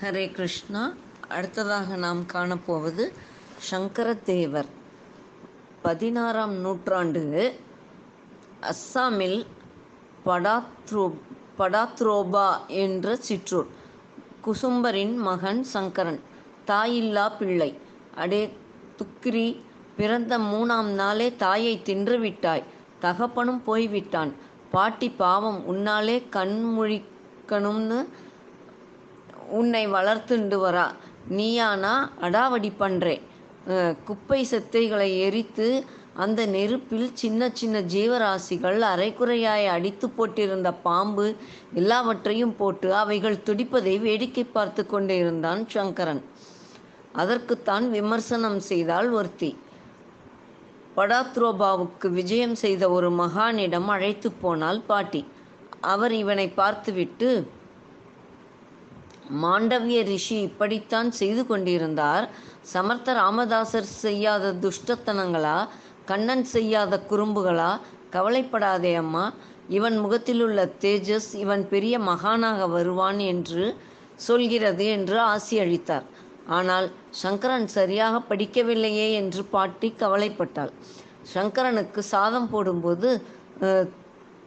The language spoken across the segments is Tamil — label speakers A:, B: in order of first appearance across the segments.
A: ஹரே கிருஷ்ணா. அடுத்ததாக நாம் காணப்போவது சங்கரதேவர். பதினாறாம் நூற்றாண்டு அஸ்ஸாமில் படாத்ரோ படாத்ரோபா என்ற சிற்றூர். குசும்பரின் மகன் சங்கரன் தாயில்லா பிள்ளை. அடே துக்கிரி பிறந்த மூணாம் நாளே தாயை தின்றுவிட்டாய். தகப்பனும் போய்விட்டான். பாட்டி பாவம் உன்னாலே கண் முழிக்கணும்னு உன்னை வளர்த்துண்டு வரா நீயானா அடாவடி பண்ணுறே குப்பை செத்தைகளை எரித்து அந்த நெருப்பில் சின்ன சின்ன ஜீவராசிகள் அரைக்குறையாய் அடித்து போட்டிருந்த பாம்பு எல்லாவற்றையும் போட்டு அவைகள் துடிப்பதை வேடிக்கை பார்த்து கொண்டே இருந்தான் சங்கரன். அதற்குத்தான் விமர்சனம் செய்தால் ஒருத்தி. படாத்ரோபாவுக்கு விஜயம் செய்த ஒரு மகானிடம் அழைத்து போனாள் பாட்டி. அவர் இவனை பார்த்துவிட்டு மாண்டவிய ரிஷி இப்படித்தான் செய்து கொண்டிருந்தார். சமர்த்த ராமதாசர் செய்யாத துஷ்டத்தனங்களா? கண்ணன் செய்யாத குறும்புகளா? கவலைப்படாதே அம்மா. இவன் முகத்திலுள்ள தேஜஸ் இவன் பெரிய மகானாக வருவான் என்று சொல்கிறது என்று ஆசி அளித்தார். ஆனால் சங்கரன் சரியாக படிக்கவில்லையே என்று பாட்டி கவலைப்பட்டாள். சங்கரனுக்கு சாதம் போடும்போது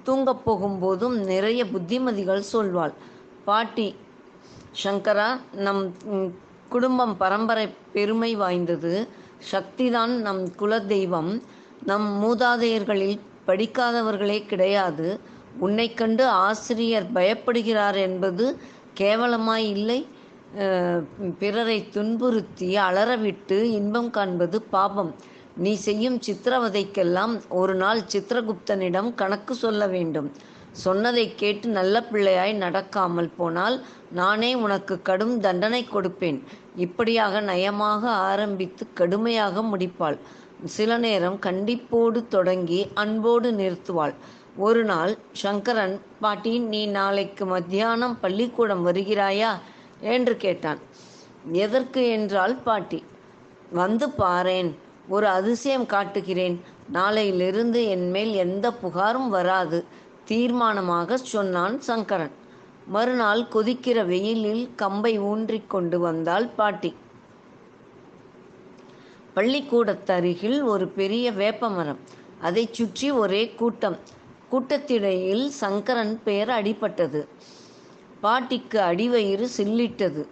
A: தூங்கப் போகும்போதும் நிறைய புத்திமதிகள் சொல்வாள். பாட்டி சங்கரா நம் குடும்பம் பரம்பரை பெருமை வாய்ந்தது. சக்திதான் நம் குலதெய்வம். நம் மூதாதையர்களில் படிக்காதவர்களே கிடையாது. உன்னை கண்டு ஆசிரியர் பயப்படுகிறார் என்பது கேவலமாய் இல்லை. பிறரை துன்புறுத்தி அலறவிட்டு இன்பம் காண்பது பாபம். நீ செய்யும் சித்திரவதைக்கெல்லாம் ஒரு நாள் சித்திரகுப்தனிடம் கணக்கு சொல்ல வேண்டும். சொன்னதை கேட்டு நல்ல பிள்ளையாய் நடக்காமல் போனால் நானே உனக்கு கடும் தண்டனை கொடுப்பேன். இப்படியாக நயமாக ஆரம்பித்து கடுமையாக முடிப்பாள். சில நேரம் கண்டிப்போடு தொடங்கி அன்போடு நிறுத்துவாள். ஒரு நாள் சங்கரன் பாட்டி நீ நாளைக்கு மத்தியானம் பள்ளிக்கூடம் வருகிறாயா? என்று கேட்டான். எதற்கு என்றால் பாட்டி வந்து பாரேன். ஒரு அதிசயம் காட்டுகிறேன். நாளையிலிருந்து என் மேல் எந்த புகாரும் வராது. தீர்மானமாக சொன்னான் சங்கரன். மறுநாள் கொதிக்கிற வெயிலில் கம்பை ஊன்றிக் கொண்டு வந்தாள் பாட்டி. பள்ளிக்கூடத்தருகில் ஒரு பெரிய வேப்பமரம். அதை சுற்றி ஒரே கூட்டம். கூட்டத்திடையில் சங்கரன் பெயர் அடிபட்டது. பாட்டிக்கு அடிவயிறு சில்லிட்டது.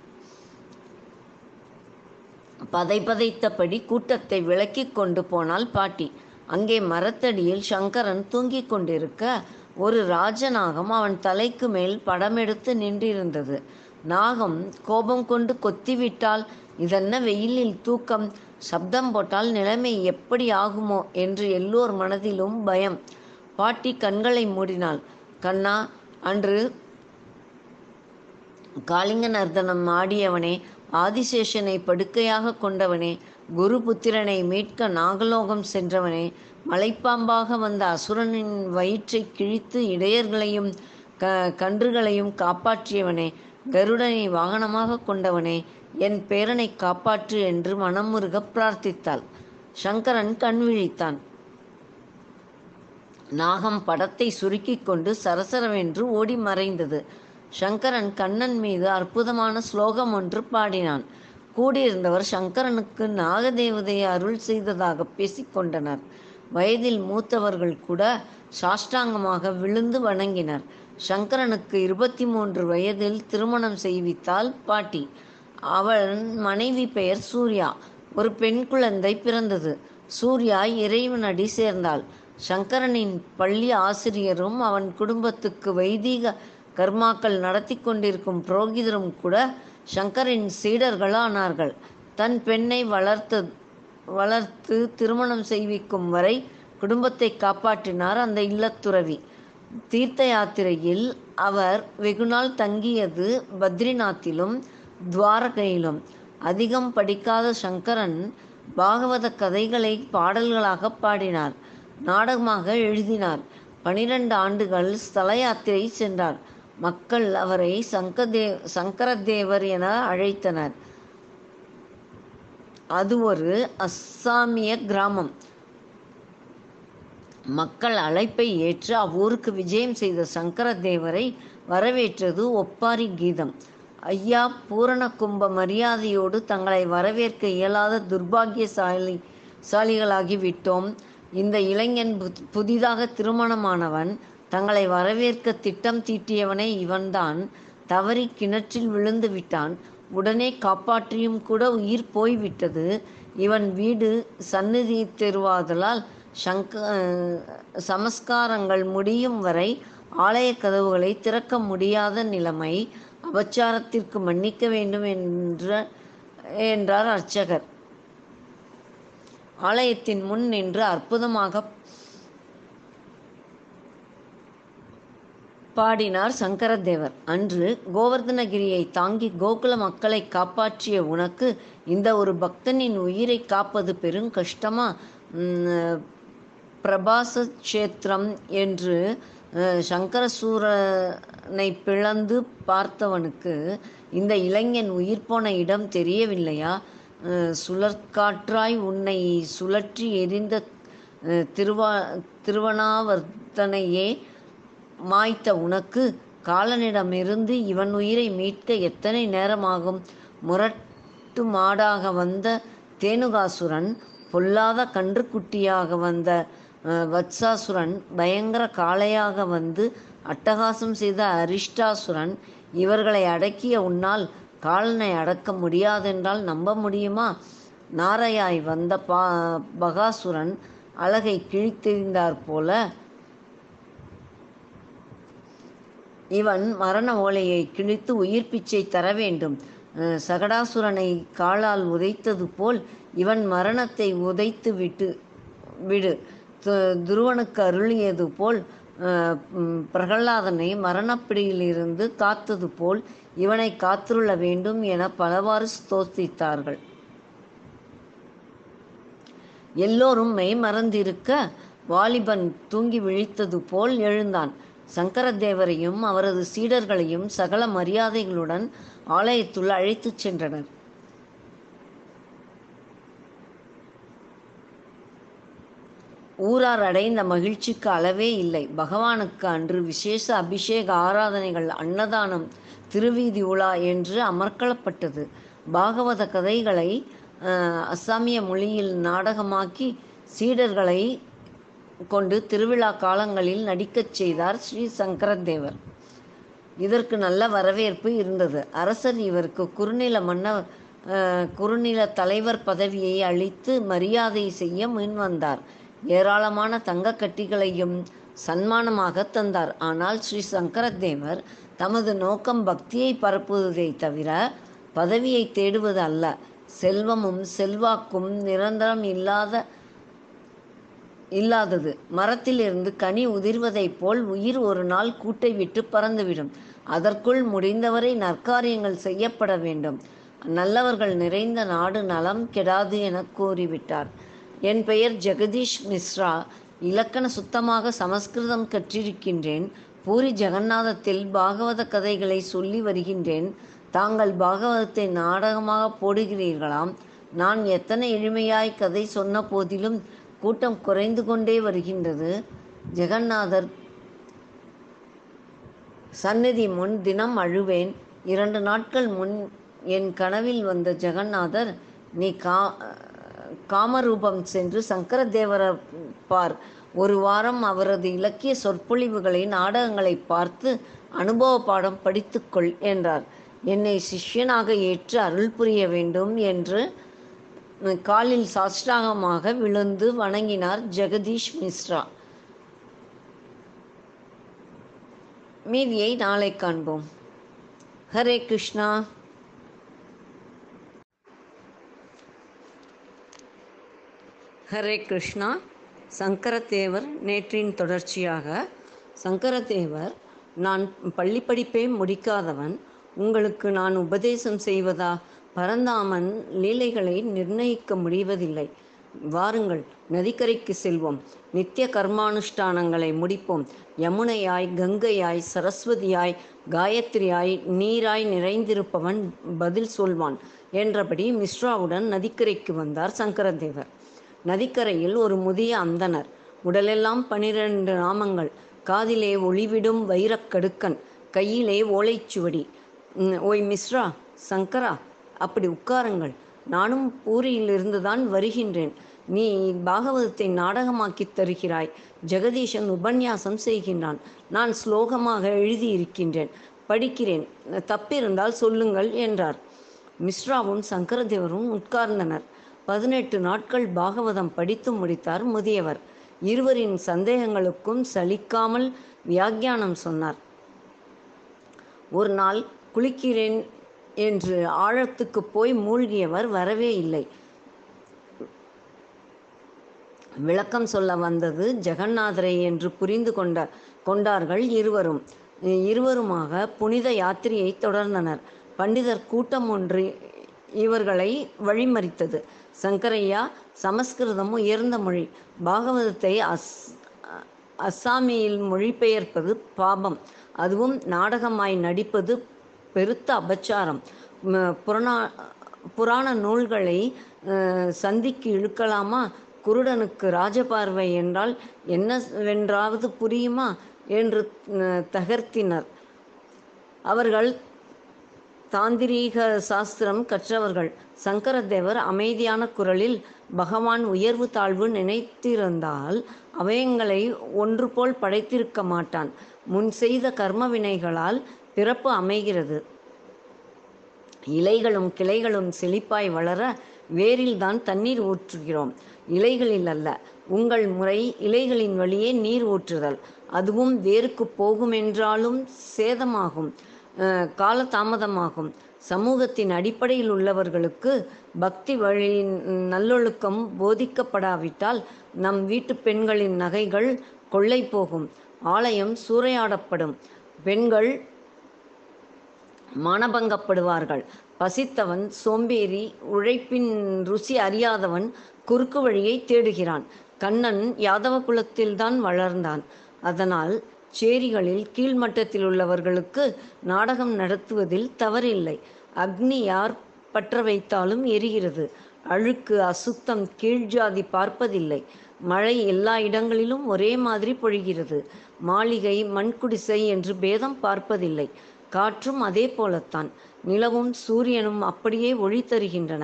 A: பதை பதைத்தபடி கூட்டத்தை விலக்கிக் கொண்டு போனாள் பாட்டி. அங்கே மரத்தடியில் சங்கரன் தூங்கிக் கொண்டிருக்க ஒரு ராஜநாகம் அவன் தலைக்கு மேல் படமெடுத்து நின்றிருந்தது. நாகம் கோபம் கொண்டு கொத்திவிட்டால் இதென்ன வெயிலில் தூக்கம்? சப்தம் போட்டால் நிலைமை எப்படி ஆகுமோ என்று எல்லோர் மனதிலும் பயம். பாட்டி கண்களை மூடினாள். கண்ணா அன்று காளிங்க நர்தனம் ஆடியவனே ஆதிசேஷனை படுக்கையாக கொண்டவனே குருபுத்திரனை மீட்க நாகலோகம் சென்றவனே மலைப்பாம்பாக வந்த அசுரனின் வயிற்றை கிழித்து இடையர்களையும் க கன்றுகளையும் காப்பாற்றியவனே கருடனை வாகனமாக கொண்டவனே என் பேரனை காப்பாற்று என்று மனமுருக பிரார்த்தித்தாள். சங்கரன் கண் விழித்தான். நாகம் படத்தை சுருக்கிக் கொண்டு சரசரவென்று ஓடி மறைந்தது. சங்கரன் கண்ணன் மீது அற்புதமான ஸ்லோகம் ஒன்று பாடினான். கூடியிருந்தவர் சங்கரனுக்கு நாகதேவதையை அருள் செய்ததாக பேசிக்கொண்டனர் வயதில் மூத்தவர்கள் கூட சாஷ்டாங்கமாக விழுந்து வணங்கினர். சங்கரனுக்கு இருபத்தி மூன்று வயதில் திருமணம் செய்வித்தாள் பாட்டி. அவள் மனைவி பெயர் சூர்யா. ஒரு பெண் குழந்தை பிறந்தது. சூர்யா இறைவனடி சேர்ந்தாள். சங்கரனின் பள்ளி ஆசிரியரும் அவன் குடும்பத்துக்கு வைதீக கர்மாக்கள் நடத்தி கொண்டிருக்கும் புரோகிதரும் கூட சங்கரின் சீடர்கள் ஆனார்கள் தன் பெண்ணை வளர்த்த வளர்த்து திருமணம் செய்விக்கும் வரை குடும்பத்தை காப்பாற்றினார் அந்த இல்லத்துறவி. தீர்த்த யாத்திரையில் அவர் வெகுநாள் தங்கியது பத்ரிநாத்திலும் துவாரகையிலும். அதிகம் படிக்காத சங்கரன் பாகவத கதைகளை பாடல்களாக பாடினார். நாடகமாக எழுதினார். பனிரெண்டு ஆண்டுகள் ஸ்தல யாத்திரை சென்றார். மக்கள் அவரை சங்கதே சங்கரதேவர் என அழைத்தனர். அது ஒரு அஸ்ஸாமிய கிராமம். மக்கள் அழைப்பை ஏற்று அவ்வூருக்கு விஜயம் செய்த சங்கர தேவரை வரவேற்றது ஒப்பாரி கீதம். ஐயா பூரண கும்ப மரியாதையோடு தங்களை வரவேற்க இயலாத துர்பாகியசாலி சாலிகளாகி விட்டோம். இந்த இளைஞன் புத்- புதிதாக திருமணமானவன் தங்களை வரவேற்க திட்டம் தீட்டியவனே இவன்தான். தவறி கிணற்றில் விழுந்து விட்டான். உடனே காப்பாற்றியும் கூட உயிர் போய்விட்டது. இவன் வீடு சந்நிதி தெருவாதலால் சங்க சமஸ்காரங்கள் முடியும் வரை ஆலய கதவுகளை திறக்க முடியாத நிலைமை அபச்சாரத்திற்கு மன்னிக்க வேண்டும் என்ற என்றார் அர்ச்சகர். ஆலயத்தின் முன் நின்று அற்புதமாக பாடினார் சங்கரதேவர். அன்று கோவர்தனகிரியை தாங்கி கோகுல மக்களை காப்பாற்றிய உனக்கு இந்த ஒரு பக்தனின் உயிரை காப்பது பெரும் கஷ்டமா? பிரபாச கஷேத்திரம் என்று சங்கரசூரனை பிளந்து பார்த்தவனுக்கு இந்த இளைஞன் உயிர் போன இடம் தெரியவில்லையா? சுழற்காற்றாய் உன்னை சுழற்றி எரிந்த திருவா திருவனாவர்த்தனையே மாய்த்த உனக்கு காலனிடமிருந்து இவன் உயிரை மீட்க எத்தனை நேரமாகும்? முரட்டு மாடாக வந்த தேனுகாசுரன் பொல்லாத கன்றுக்குட்டியாக வந்த வத்சாசுரன் பயங்கர காளையாக வந்து அட்டகாசம் செய்த அரிஷ்டாசுரன் இவர்களை அடக்கிய உன்னால் காலனை அடக்க முடியாதென்றால் நம்ப முடியுமா? நாரையாய் வந்த பா பகாசுரன் அழகை கிழித்தெறிந்தாற் போல இவன் மரண ஓலையை கிழித்து உயிர் பிச்சை தர வேண்டும். சகடாசுரனை காலால் உதைத்தது போல் இவன் மரணத்தை உதைத்து விட்டு விடு. து- துருவனுக்கு அருளியது போல் பிரகல்லாதனை பிரகலாதனை மரணப்பிடியிலிருந்து காத்தது போல் இவனை காத்துள்ள வேண்டும் என பலவாறு ஸ்தோத்தித்தார்கள். எல்லோரும் மெய் மறந்திருக்க வாலிபன் தூங்கி விழித்தது போல் எழுந்தான். சங்கரதேவரையும் அவரது சீடர்களையும் சகல மரியாதைகளுடன் ஆலயத்துள் அழைத்துச் சென்றனர். ஊரார் அடைந்த மகிழ்ச்சிக்கு அளவே இல்லை. பகவானுக்கு அன்று விசேஷ அபிஷேக ஆராதனைகள் அன்னதானம் திருவீதி உலா என்று அமர்க்களப்பட்டது. பாகவத கதைகளை அஹ், அஸ்ஸாமிய மொழியில் நாடகமாக்கி சீடர்களை கொண்டு திருவிழா காலங்களில் நடிக்கச் செய்தார் ஸ்ரீ சங்கரதேவர். இதற்கு நல்ல வரவேற்பு இருந்தது. அரசர் இவருக்கு குறுநில மன்னர் குறுநில தலைவர் பதவியை அளித்து மரியாதை செய்ய முன்வந்தார் ஏராளமான தங்க கட்டிகளையும் சன்மானமாக தந்தார். ஆனால் ஸ்ரீ சங்கரதேவர் தமது நோக்கம் பக்தியை பரப்புவதை தவிர பதவியை தேடுவது அல்ல. செல்வமும் செல்வாக்கும் நிரந்தரம் இல்லாத இல்லாதது. மரத்திலிருந்து கனி உதிர்வதைப் போல் உயிர் ஒரு நாள் கூட்டை விட்டு பறந்துவிடும். அதற்குள் முடிந்தவரை நற்காரியங்கள் செய்யப்பட வேண்டும். நல்லவர்கள் நிறைந்த நாடு நலம் கெடாது என கூறிவிட்டார். என் பெயர் ஜெகதீஷ் மிஸ்ரா. இலக்கண சுத்தமாக சமஸ்கிருதம் கற்றிருக்கின்றேன். பூரி ஜெகநாதத்தில் பாகவத கதைகளை சொல்லி வருகின்றேன். தாங்கள் பாகவதத்தை நாடகமாக போடுகிறீர்களாம். நான் எத்தனை எளிமையாய் கதை சொன்ன போதிலும் கூட்டம் குறைந்து கொண்டே வருகின்றது. ஜெகநாதர் சந்நிதி முன் தினம் அழுவேன். இரண்டு நாட்கள் முன் என் கனவில் வந்த ஜெகநாதர் நீ கா காமரூபம் சென்று சங்கரதேவரை பார். ஒரு வாரம் அவரது இலக்கிய சொற்பொழிவுகளை நாடகங்களை பார்த்து அனுபவ பாடம் படித்துக்கொள் என்றார். என்னை சிஷ்யனாக ஏற்று அருள் புரிய வேண்டும் என்று காலில் சாஷ்டாகமாக விழுந்து வணங்கினார் ஜெகதீஷ் மிஸ்ரா. மீதியை நாளை காண்போம். ஹரே கிருஷ்ணா. ஹரே கிருஷ்ணா. சங்கரதேவர் நேற்றின் தொடர்ச்சியாக சங்கரதேவர் நான் பள்ளி படிப்பே முடிக்காதவன். உங்களுக்கு நான் உபதேசம் செய்வதா? பரந்தாமன் லீலைகளை நிர்ணயிக்க முடிவதில்லை. வாருங்கள் நதிக்கரைக்கு செல்வோம். நித்திய கர்மானுஷ்டானங்களை முடிப்போம். யமுனையாய் கங்கையாய் சரஸ்வதியாய் காயத்ரியாய் நீராய் நிறைந்திருப்பவன் பதில் சொல்வான் என்றபடி மிஸ்ராவுடன் நதிக்கரைக்கு வந்தார் சங்கரதேவர். நதிக்கரையில் ஒரு முதிய அந்தனர். உடலெல்லாம் பனிரெண்டு நாமங்கள். காதிலே ஒளிவிடும் வைரக்கடுக்கன். கையிலே ஓலைச்சுவடி. ஓய் மிஸ்ரா சங்கரா அப்படி உட்காருங்கள். நானும் பூரியிலிருந்து தான் வருகின்றேன். நீ பாகவதத்தை நாடகமாக்கித் தருகிறாய். ஜெகதீஷன் உபன்யாசம் செய்கின்றான். நான் ஸ்லோகமாக எழுதியிருக்கின்றேன். படிக்கிறேன். தப்பிருந்தால் சொல்லுங்கள் என்றார். மிஸ்ராவும் சங்கரதேவரும் உட்கார்ந்தனர். பதினெட்டு நாட்கள் பாகவதம் படித்து முடித்தார் முதியவர். இருவரின் சந்தேகங்களுக்கும் சலிக்காமல் வியாக்கியானம் சொன்னார். ஒரு நாள் குளிக்கிறேன் என்று ஆழத்துக்கு போய் மூழ்கியவர் வரவே இல்லை. விளக்கம் சொல்ல வந்தது ஜெகநாதரை என்று புரிந்து கொண்ட கொண்டார்கள் இருவரும். இருவருமாக புனித யாத்திரையை தொடர்ந்தனர். பண்டிதர் கூட்டம் ஒன்று இவர்களை வழிமறித்தது. சங்கரையா சமஸ்கிருதம் உயர்ந்த மொழி. பாகவதத்தை அஸ் அஸ்ஸாமியில் மொழிபெயர்ப்பது பாபம். அதுவும் நாடகமாய் நடிப்பது பெருத்த அபச்சாரம். ம- புராண புராண நூல்களை சந்திக்கு இழுக்கலாமா? குருடனுக்கு ராஜபார்வை என்றால் என்னவென்றாவது புரியுமா? என்று தகர்த்தினர். அவர்கள் தாந்திரீக சாஸ்திரம் கற்றவர்கள். சங்கரதேவர் அமைதியான குரலில் பகவான் உயர்வு தாழ்வு நினைத்திருந்தால் அவயங்களை ஒன்று போல் படைத்திருக்க மாட்டான். முன் செய்த கர்ம வினைகளால் பிறப்பு அமைகிறது. இலைகளும் கிளைகளும் செழிப்பாய் வளர வேரில்தான் தண்ணீர் ஊற்றுகிறோம். இலைகளில் அல்ல உங்கள் முறை இலைகளின் வழியே நீர் ஊற்றுதல். அதுவும் வேருக்கு போகுமென்றாலும் சேதமாகும் காலதாமதமாகும். சமூகத்தின் அடிப்படையில் உள்ளவர்களுக்கு பக்தி வழியின் நல்லொழுக்கம் போதிக்கப்படாவிட்டால் நம் வீட்டு பெண்களின் நகைகள் கொள்ளை போகும் ஆலயம் சூறையாடப்படும். பெண்கள் மானபங்கப்படுவார்கள். பசித்தவன் சோம்பேறி உழைப்பின் ருசி அறியாதவன் குறுக்கு வழியை தேடுகிறான். கண்ணன் யாதவ குலத்தில்தான் வளர்ந்தான். அதனால் சேரிகளில் கீழ்மட்டத்தில் உள்ளவர்களுக்கு நாடகம் நடத்துவதில் தவறில்லை. அக்னி யார் பற்ற வைத்தாலும் எரிகிறது. அழுக்கு அசுத்தம் கீழ்ஜாதி பார்ப்பதில்லை. மழை எல்லா இடங்களிலும் ஒரே மாதிரி பொழிகிறது. மாளிகை மண்குடிசை என்று பேதம் பார்ப்பதில்லை. காற்றும் அதே போலத்தான். நிலவும் சூரியனும் அப்படியே ஒளி தருகின்றன.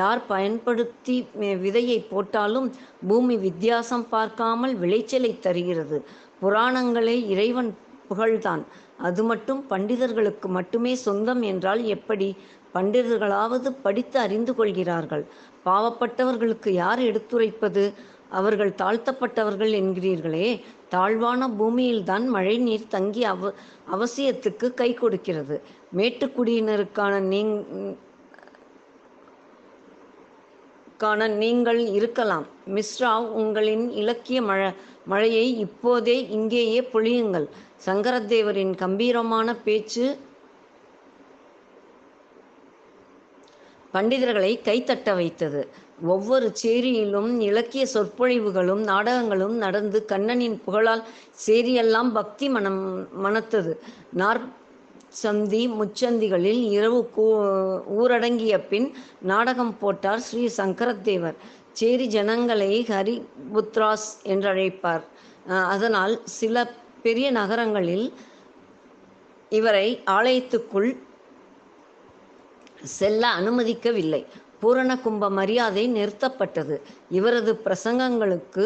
A: யார் பயன்படுத்தி விதையை போட்டாலும் பூமி வித்தியாசம் பார்க்காமல் விளைச்சலை தருகிறது. புராணங்களே இறைவன் புகழ்தான். அது மட்டும் பண்டிதர்களுக்கு மட்டுமே சொந்தம் என்றால் எப்படி? பண்டிதர்களாவது படித்து அறிந்து கொள்கிறார்கள். பாவப்பட்டவர்களுக்கு யார் எடுத்துரைப்பது? அவர்கள் தாழ்த்தப்பட்டவர்கள் என்கிறீர்களே தாழ்வான பூமியில்தான் மழை நீர் தங்கி அவ அவசியத்துக்கு கை கொடுக்கிறது. மேட்டுக்குடியினருக்கான நீங் காண நீங்கள் இருக்கலாம். மிஸ்ரா உங்களின் இலக்கிய மழ மழையை இப்போதே இங்கேயே பொழியுங்கள். சங்கரதேவரின் கம்பீரமான பேச்சு பண்டிதர்களை கைத்தட்ட வைத்தது. ஒவ்வொரு சேரியிலும் இலக்கிய சொற்பொழிவுகளும் நாடகங்களும் நடந்து கண்ணனின் புகழால் சேரியெல்லாம் பக்தி மனம் மனத்தது நாற் சந்தி முச்சந்திகளில் இரவு கூ ஊரடங்கிய பின் நாடகம் போட்டார் ஸ்ரீ சங்கரதேவர் சேரி ஜனங்களை ஹரிபுத்ராஸ் என்றழைப்பார். அதனால் சில பெரிய நகரங்களில் இவரை ஆலயத்துக்குள் செல்ல அனுமதிக்கவில்லை. பூரண கும்ப மரியாதை நிறுத்தப்பட்டது. இவரது பிரசங்கங்களுக்கு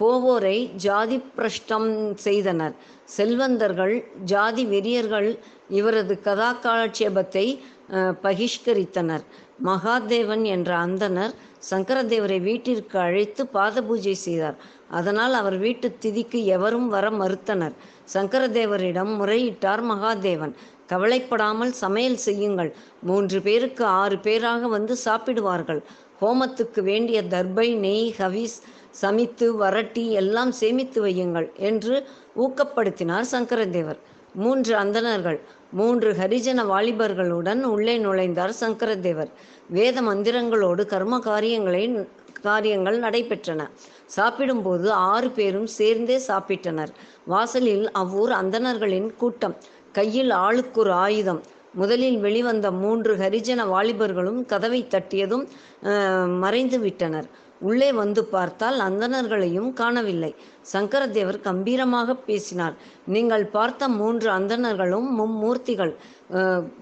A: போவோரை ஜாதி பிரஷ்டம் செய்தனர். செல்வந்தர்கள் ஜாதி வெறியர்கள் இவரது கதா காலட்சேபத்தை பகிஷ்கரித்தனர். மகாதேவன் என்ற அந்தனர் சங்கரதேவரை வீட்டிற்கு அழைத்து பாத பூஜை செய்தார். அதனால் அவர் வீட்டு திதிக்கு எவரும் வர மறுத்தனர். சங்கரதேவரிடம் முறையிட்டார் மகாதேவன். கவலைப்படாமல் சமையல் செய்யுங்கள். மூன்று பேருக்கு ஆறு பேராக வந்து சாப்பிடுவார்கள். ஹோமத்துக்கு வேண்டிய தர்பை நெய் ஹவிஸ் சமித்து வரட்டி எல்லாம் சேமித்து வையுங்கள் என்று ஊக்கப்படுத்தினார் சங்கரதேவர். மூன்று அந்தணர்கள் மூன்று ஹரிஜன வாலிபர்களுடன் உள்ளே நுழைந்தார் சங்கரதேவர். வேத மந்திரங்களோடு கர்ம காரியங்களை காரியங்கள் நடைபெற்றன. சாப்பிடும்போது ஆறு பேரும் சேர்ந்தே சாப்பிட்டனர். வாசலில் அவ்வூர் அந்தணர்களின் கூட்டம். கையில் ஆளுக்கொரு ஆயுதம். முதலில் வெளிவந்த மூன்று ஹரிஜன வாலிபர்களும் கதவை தட்டியதும் மறைந்து விட்டனர். உள்ளே வந்து பார்த்தால் அந்தணர்களையும் காணவில்லை. சங்கரதேவர் கம்பீரமாக பேசினார். நீங்கள் பார்த்த மூன்று அந்தணர்களும் மும்மூர்த்திகள்.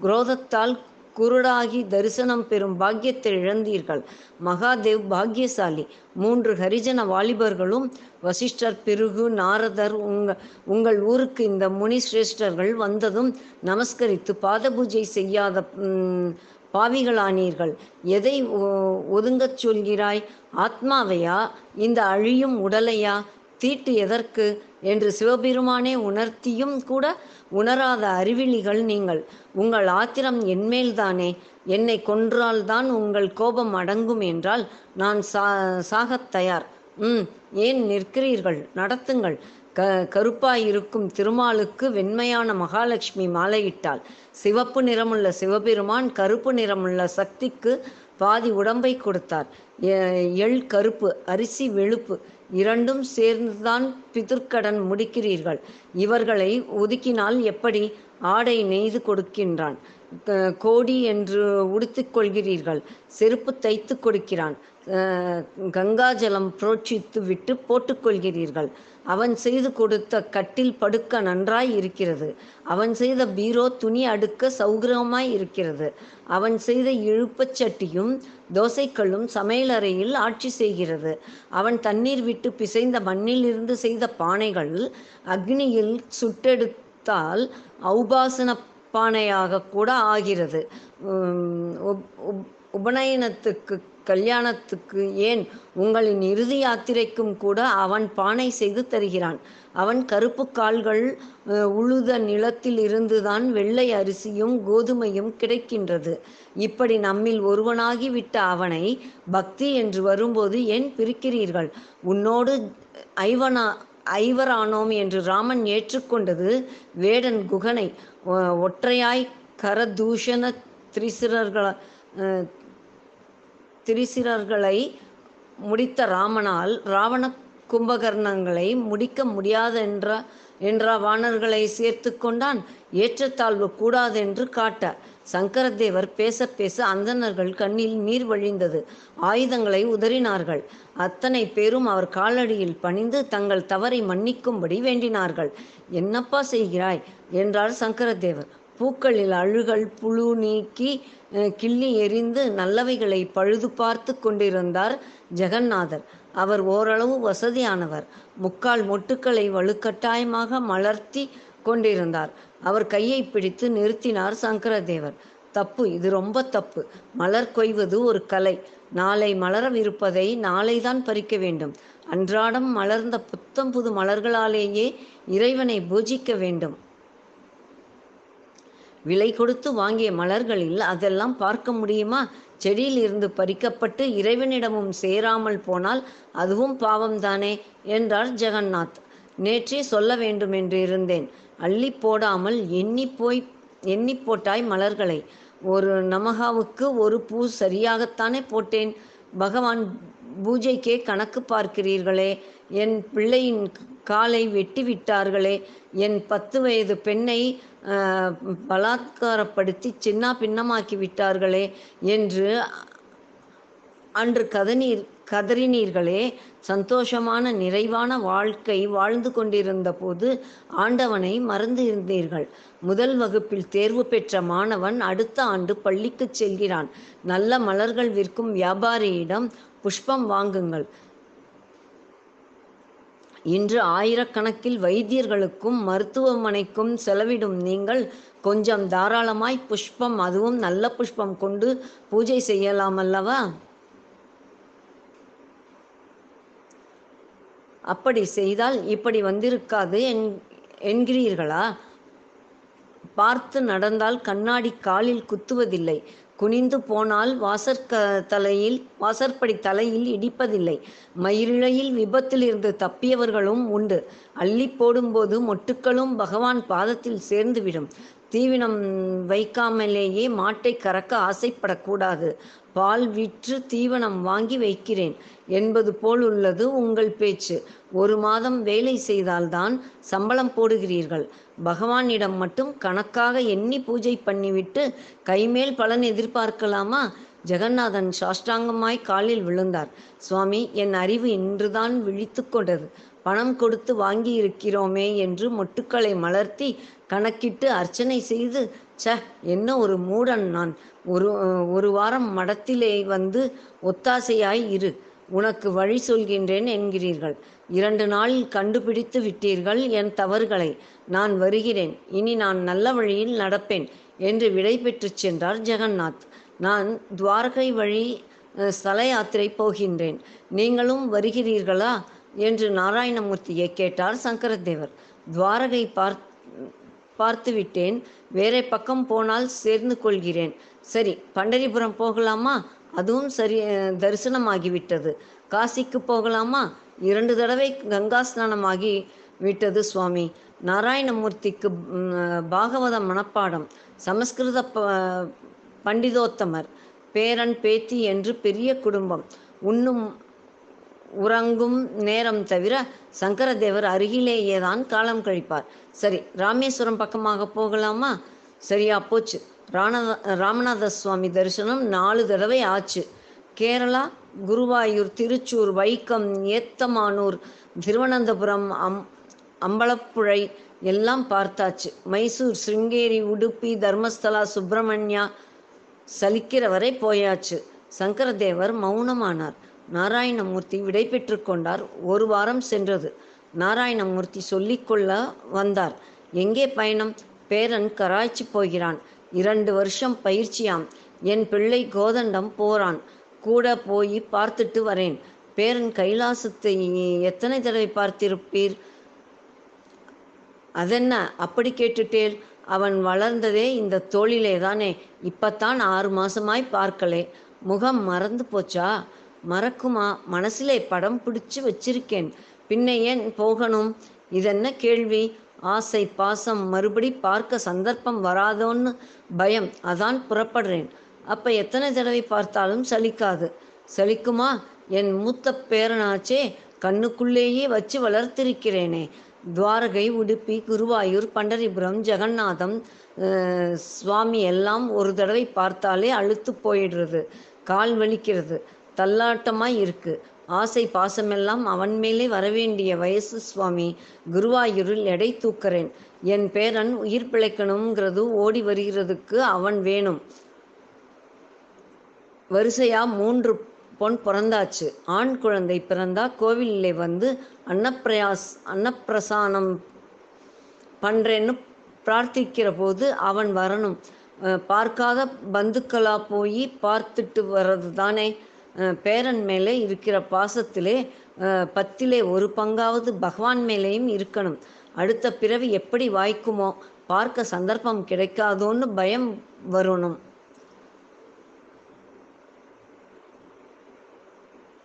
A: குரோதத்தால் குருடாகி தரிசனம் பெறும் பாக்கியத்தை இழந்தீர்கள். மகாதேவ் பாக்கியசாலி. மூன்று ஹரிஜன வாலிபர்களும் வசிஷ்டர் பிருகு நாரதர் உங்க உங்கள் ஊருக்கு இந்த முனி சிரேஷ்டர்கள் வந்ததும் நமஸ்கரித்து பாத பூஜை செய்யாத பாவிகளானீர்கள். எதை ஒ- ஒதுங்கச் சொல்கிறாய்? ஆத்மாவையா? இந்த அழியும் உடலையா? தீட்டு எதற்கு? என்று சிவபெருமானே உணர்த்தியும் கூட உணராத அறிவிலிகள் நீங்கள். உங்கள் ஆத்திரம் என்மேல்தானே என்னை கொன்றால்தான் உங்கள் கோபம் அடங்கும் என்றால் நான் சா சாகத் தயார். ம் ஏன் நிற்கிறீர்கள்? நடத்துங்கள். க கருப்பாயிருக்கும் திருமாலுக்கு வெண்மையான மகாலட்சுமி மாலையிட்டால் சிவப்பு நிறமுள்ள சிவபெருமான் கருப்பு நிறமுள்ள சக்திக்கு பாதி உடம்பை கொடுத்தார். எ- எள் கருப்பு அரிசி வெளுப்பு. இரண்டும் சேர்ந்துதான் பிதுர்க்கடன் முடிக்கிறீர்கள். இவர்களை ஒதுக்கினால் எப்படி ஆடை நெய்து கொடுக்கின்றான்? கோடி என்று உடுத்திக் கொள்கிறீர்கள். செருப்பு தைத்து கொடுக்கிறான். கங்காஜலம் புரோட்சித்து விட்டு போட்டுக்கொள்கிறீர்கள் அவன் செய்து கொடுத்த கட்டில் படுக்க நன்றாய் இருக்கிறது. அவன் செய்த பீரோ துணி அடுக்க சௌகரியமாய் இருக்கிறது. அவன் செய்த இழுப்பச் சட்டியும் தோசைக்கல்லும் சமையலறையில் ஆட்சி செய்கிறது. அவன் தண்ணீர் விட்டு பிசைந்த மண்ணிலிருந்து செய்த பானைகள் அக்னியில் சுட்டெடுத்தால் ஔபாசன பானையாக கூட ஆகிறது. உபநயனத்துக்கு கல்யாணத்துக்கு ஏன் உங்களின் இறுதி யாத்திரைக்கும் கூட அவன் பானை செய்து தருகிறான். அவன் கருப்பு கால்கள் உழுத நிலத்தில் இருந்துதான் வெள்ளை அரிசியும் கோதுமையும் கிடைக்கின்றது. இப்படி நம்மில் ஒருவனாகிவிட்ட அவனை பக்தி என்று வரும்போது ஏன் பிரிக்கிறீர்கள்? உன்னோடு ஐவனா ஐவரானோம் என்று ராமன் ஏற்றுக்கொண்டது வேடன் குகனை. ஒற்றையாய் கரதூஷண திரிசிரர்கள திரிசிரர்களை முடித்த ராமனால் ராவண கும்பகர்ணங்களை முடிக்க முடியாதென்ற என்ற வானர்களை சேர்த்து கொண்டான். ஏற்றத்தாழ்வு கூடாதென்று காட்ட சங்கரதேவர் பேச பேச அந்தணர்கள் கண்ணில் நீர் வழிந்தது. ஆயுதங்களை உதறினார்கள். அத்தனை பேரும் அவர் காலடியில் பணிந்து தங்கள் தவறை மன்னிக்கும்படி வேண்டினார்கள். என்னப்பா செய்கிறாய்? என்றார் சங்கரதேவர். பூக்களில் அழுகல் புழு நீக்கி கிள்ளி எறிந்து நல்லவைகளை பழுது பார்த்து கொண்டிருந்தார் ஜெகநாதர். அவர் ஓரளவு வசதியானவர். முக்கால் மொட்டுக்களை வலுக்கட்டாயமாக மலர்த்தி கொண்டிருந்தார். அவர் கையை பிடித்து நிறுத்தினார் சங்கரதேவர். தப்பு இது ரொம்ப தப்பு. மலர் கொய்வது ஒரு கலை. நாளை மலரவிருப்பதை நாளைதான் பறிக்க வேண்டும். அன்றாடம் மலர்ந்த புத்தம் புது மலர்களாலேயே இறைவனை பூஜிக்க வேண்டும். விலை கொடுத்து வாங்கிய மலர்களில் அதெல்லாம் பார்க்க முடியுமா? செடியில் இருந்து பறிக்கப்பட்டு இறைவனிடமும் சேராமல் போனால் அதுவும் பாவம்தானே? என்றார் ஜெகநாத். நேற்றே சொல்ல வேண்டும் என்று இருந்தேன். அள்ளி போடாமல் எண்ணி போய் எண்ணி போட்டாய் மலர்களை. ஒரு நமகாவுக்கு ஒரு பூ சரியாகத்தானே போட்டேன். பகவான் பூஜைக்கே கணக்கு பார்க்கிறீர்களே. என் பிள்ளையின் காலை வெட்டி விட்டார்களே என் பத்து வயது பெண்ணை பலாத்காரப்படுத்தி சின்ன பின்னமாக்கி விட்டார்களே என்று அன்று கதநீர் கதறினீர்களே. சந்தோஷமான நிறைவான வாழ்க்கை வாழ்ந்து கொண்டிருந்த போது ஆண்டவனை மறந்து இருந்தீர்கள். முதல் வகுப்பில் தேர்வு பெற்ற மாணவன் அடுத்த ஆண்டு பள்ளிக்கு செல்கிறான். நல்ல மலர்கள் விற்கும் வியாபாரியிடம் புஷ்பம் வாங்குங்கள். இன்று ஆயிரக்கணக்கில் வைத்தியர்களுக்கும் மருத்துவமனைக்கும் செலவிடும் நீங்கள் கொஞ்சம் தாராளமாய் புஷ்பம் அதுவும் நல்ல புஷ்பம் கொண்டு பூஜை செய்யலாம் அல்லவா? அப்படி செய்தால் இப்படி வந்திருக்காது என் என்கிறீர்களா? பார்த்து நடந்தால் கண்ணாடி காலில் குத்துவதில்லை. குனிந்து போனால் வாசற்க தலையில் வாசற்படி தலையில் இடிப்பதில்லை. மயிரிழையில் விபத்தில் இருந்து தப்பியவர்களும் உண்டு. அள்ளி போடும்போது மொட்டுக்களும் பகவான் பாதத்தில் சேர்ந்துவிடும். தீவினம் வைக்காமலேயே மாட்டை கறக்க ஆசைப்படக்கூடாது. பால் விற்று தீவனம் வாங்கி வைக்கிறேன். என்பது போல் உள்ளது உங்கள் பேச்சு. ஒரு மாதம் வேலை செய்தால்தான் சம்பளம் போடுகிறீர்கள். பகவானிடம் மட்டும் கணக்காக எண்ணி பூஜை பண்ணிவிட்டு கைமேல் பலன் எதிர்பார்க்கலாமா? ஜெகநாதன் சாஷ்டாங்கமாய் காலில் விழுந்தார். சுவாமி என் அறிவு இன்றுதான் விழித்து கொண்டது. பணம் கொடுத்து வாங்கி இருக்கிறோமே என்று மொட்டுக்களை மலர்த்தி கணக்கிட்டு அர்ச்சனை செய்து ச என்ன ஒரு மூடன் நான். ஒரு ஒரு வாரம் மடத்திலே வந்து ஒத்தாசையாய் இரு. உனக்கு வழி சொல்கின்றேன் என்கிறீர்கள். இரண்டு நாளில் கண்டுபிடித்து விட்டீர்கள் என் தவறுகளை. நான் வருகிறேன். இனி நான் நல்ல வழியில் நடப்பேன் என்று விடை பெற்று சென்றார் ஜெகநாத். நான் துவாரகை வழி ஸ்தல யாத்திரை போகின்றேன். நீங்களும் வருகிறீர்களா? என்று நாராயணமூர்த்தியை கேட்டார் சங்கரதேவர். துவாரகை பார்த் பார்த்து விட்டேன். வேற பக்கம் போனால் சேர்ந்து கொள்கிறேன். சரி பண்டரிபுரம் போகலாமா? அதுவும் சரி தரிசனமாகிவிட்டது. காசிக்கு போகலாமா? இரண்டு தடவை கங்கா ஸ்நானமாகி விட்டது சுவாமி. நாராயணமூர்த்திக்கு பாகவத மனப்பாடம் சமஸ்கிருத ப பண்டிதோத்தமர் பேரன் பேத்தி என்று பெரிய குடும்பம். உண்ணும் உறங்கும் நேரம் தவிர சங்கரதேவர் அருகிலேயே தான் காலம் கழிப்பார். சரி ராமேஸ்வரம் பக்கமாக போகலாமா? சரியா போச்சு. ராண ராமநாத சுவாமி தரிசனம் நாலு தடவை ஆச்சு. கேரளா குருவாயூர் திருச்சூர் வைக்கம் ஏத்தமானூர் திருவனந்தபுரம் அம் அம்பலப்புழை எல்லாம் பார்த்தாச்சு. மைசூர் சிருங்கேரி உடுப்பி தர்மஸ்தலா சுப்பிரமணியா சலிக்கிற வரை போயாச்சு. சங்கரதேவர் மௌனமானார். நாராயணமூர்த்தி விடை பெற்று கொண்டார். ஒரு வாரம் சென்றது. நாராயணமூர்த்தி சொல்லிக்கொள்ள வந்தார். எங்கே பயணம்? பேரன் கராய்ச்சி போகிறான். இரண்டு வருஷம் பயிற்சியாம். என் பிள்ளை கோதண்டம் போறான். கூட போய் பார்த்துட்டு வரேன். பேரன் கைலாசத்தை எத்தனை தடவை பார்த்திருப்பீர்? அதென்ன? அப்படி கேட்டுட்டேல் அவன் வளர்ந்ததே இந்த தோளிலே தானே. இப்பத்தான் ஆறு மாசமாய் பார்க்கலே. முகம் மறந்து போச்சா? மறக்குமா? மனசிலே படம் பிடிச்சு வச்சிருக்கேன். பின்ன ஏன் போகணும்? இதென்ன கேள்வி? ஆசை பாசம் மறுபடி பார்க்க சந்தர்ப்பம் வராதோன்னு பயம். அதான் புறப்படுறேன். அப்ப எத்தனை தடவை பார்த்தாலும் சலிக்காது. சலிக்குமா? என் மூத்த பேரனாச்சே கண்ணுக்குள்ளேயே வச்சு வளர்த்திருக்கிறேனே. துவாரகை உடுப்பி குருவாயூர் பண்டரிபுரம் ஜெகநாதம் சுவாமி எல்லாம் ஒரு தடவை பார்த்தாலே அழுத்து போயிடுறது. கால் வலிக்கிறது. தள்ளாட்டமாய் இருக்கு. ஆசை பாசமெல்லாம் அவன் மேலே வரவேண்டிய வயசு சுவாமி குருவாயூரில் எடை தூக்கிறேன். என் பேரன் உயிர் பிழைக்கணுங்கிறது ஓடி வருகிறதுக்கு அவன் வேணும். வரிசையா மூன்று பொன் பிறந்தாச்சு. ஆண் குழந்தை பிறந்தா கோவிலில் வந்து அன்னப்பிரயாஸ் அன்னப்பிரசானம் பண்றேன்னு பிரார்த்திக்கிற போது அவன் வரணும். பார்க்காத பந்துக்களா போய் பார்த்துட்டு வர்றது தானே பேரன் மேலே இருக்கிற பாசத்திலே பத்திலே ஒரு பங்காவது பகவான் மேலேயும் இருக்கணும். அடுத்த பிறவி எப்படி வாய்க்குமோ பார்க்க சந்தர்ப்பம் கிடைக்காதோன்னு பயம் வரணும்.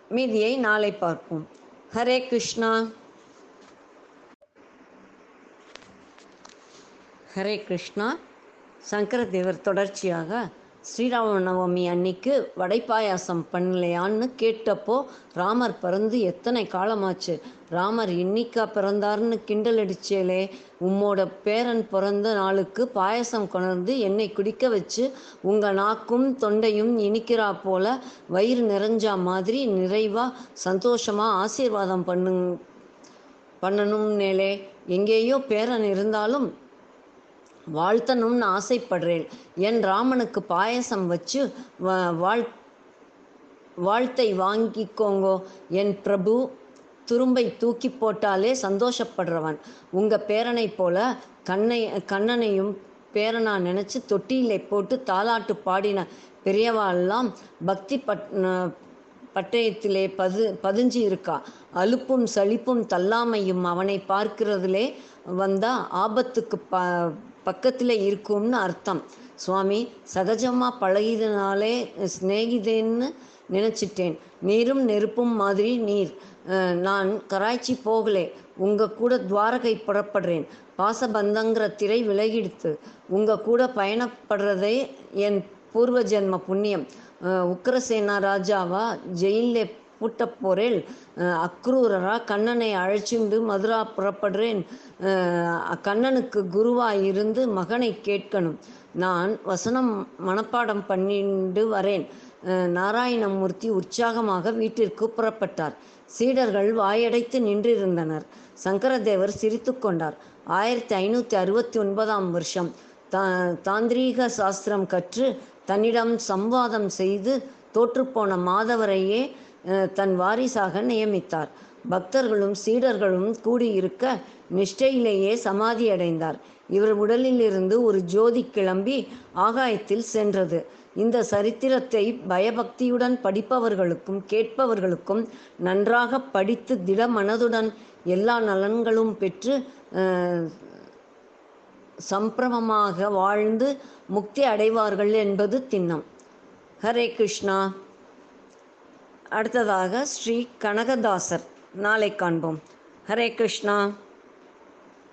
A: மீதியை நாளை பார்ப்போம். ஹரே கிருஷ்ணா. ஹரே கிருஷ்ணா. சங்கரதேவர் தொடர்ச்சியாக ஸ்ரீராம நவமி அன்னைக்கு வடை பாயாசம் பண்ணலையான்னு கேட்டப்போ ராமர் பிறந்து எத்தனை காலமாச்சு? ராமர் இன்னிக்கா பிறந்தார்னு கிண்டல் அடிச்சேலே உம்மோட பேரன் பிறந்த நாளுக்கு பாயசம் கொணர்ந்து என்னை குடிக்க வச்சு உங்க நாக்கும் தொண்டையும் இனிக்கிறா போல வயிறு நிறைஞ்சா மாதிரி நிறைவா சந்தோஷமா ஆசீர்வாதம் பண்ணுங் பண்ணணும்னேலே எங்கேயோ பேரன் இருந்தாலும் வாழ்த்தணும்னு ஆசைப்படுறேன். என் ராமனுக்கு பாயசம் வச்சு வாழ் வாழ்த்தை வாங்கிக்கோங்கோ. என் பிரபு துரும்பை தூக்கி போட்டாலே சந்தோஷப்படுறவன். உங்க பேரனை போல கண்ணை கண்ணனையும் பேரனா நினைச்சு தொட்டியிலே போட்டு தாலாட்டு பாடின பெரியவாள்லாம் பக்தி பட் பட்டயத்திலே பது பதிஞ்சு இருக்கா. அலுப்பும் சலிப்பும் தள்ளாமையும் அவனை பார்க்கிறதுலே வந்தா ஆபத்துக்கு ப பக்கத்தில் இருக்கும்னு அர்த்தம். சுவாமி சகஜமாக பழகியதுனாலே சிநேகிதேன்னு நினச்சிட்டேன். நீரும் நெருப்பும் மாதிரி நீர். நான் கராய்ச்சி போகலே. உங்கள் கூட துவாரகை புறப்படுறேன். பாசபந்தங்கிற திரை விலகிடுத்து. உங்கள் கூட பயணப்படுறதே என் பூர்வ ஜென்ம புண்ணியம். அஹ், உக்கிரசேனா ராஜாவா? ஜெயிலில் பூட்ட அக்ரூரரா கண்ணனை அழைச்சிண்டு மதுரா புறப்படுறேன். கண்ணனுக்கு குருவாய் இருந்து மகனை கேட்கணும். நான் வசனம் மனப்பாடம் பண்ணிண்டு வரேன். நாராயணமூர்த்தி உற்சாகமாக வீட்டிற்கு புறப்பட்டார். சீடர்கள் வாயடைத்து நின்றிருந்தனர். சங்கரதேவர் சிரித்து கொண்டார். ஆயிரத்தி ஐநூற்றி அறுபத்தி ஒன்பதாம் வருஷம். தா தாந்திரீக சாஸ்திரம் கற்று தன்னிடம் சம்வாதம் செய்து தோற்றுப்போன மாதவரையே தன் வாரிசாக நியமித்தார். பக்தர்களும் சீடர்களும் கூடியிருக்க நிஷ்டையிலேயே சமாதி அடைந்தார் இவர் உடலிலிருந்து ஒரு ஜோதி கிளம்பி ஆகாயத்தில் சென்றது. இந்த சரித்திரத்தை பயபக்தியுடன் படிப்பவர்களுக்கும் கேட்பவர்களுக்கும் நன்றாக படித்து திட மனதுடன் எல்லா நலன்களும் பெற்று சம்பிரமமாக வாழ்ந்து முக்தி அடைவார்கள் என்பது திண்ணம். ஹரே கிருஷ்ணா. அடுத்ததாக ஸ்ரீ கனகதாசர். நாளை காண்போம். ஹரே கிருஷ்ணா.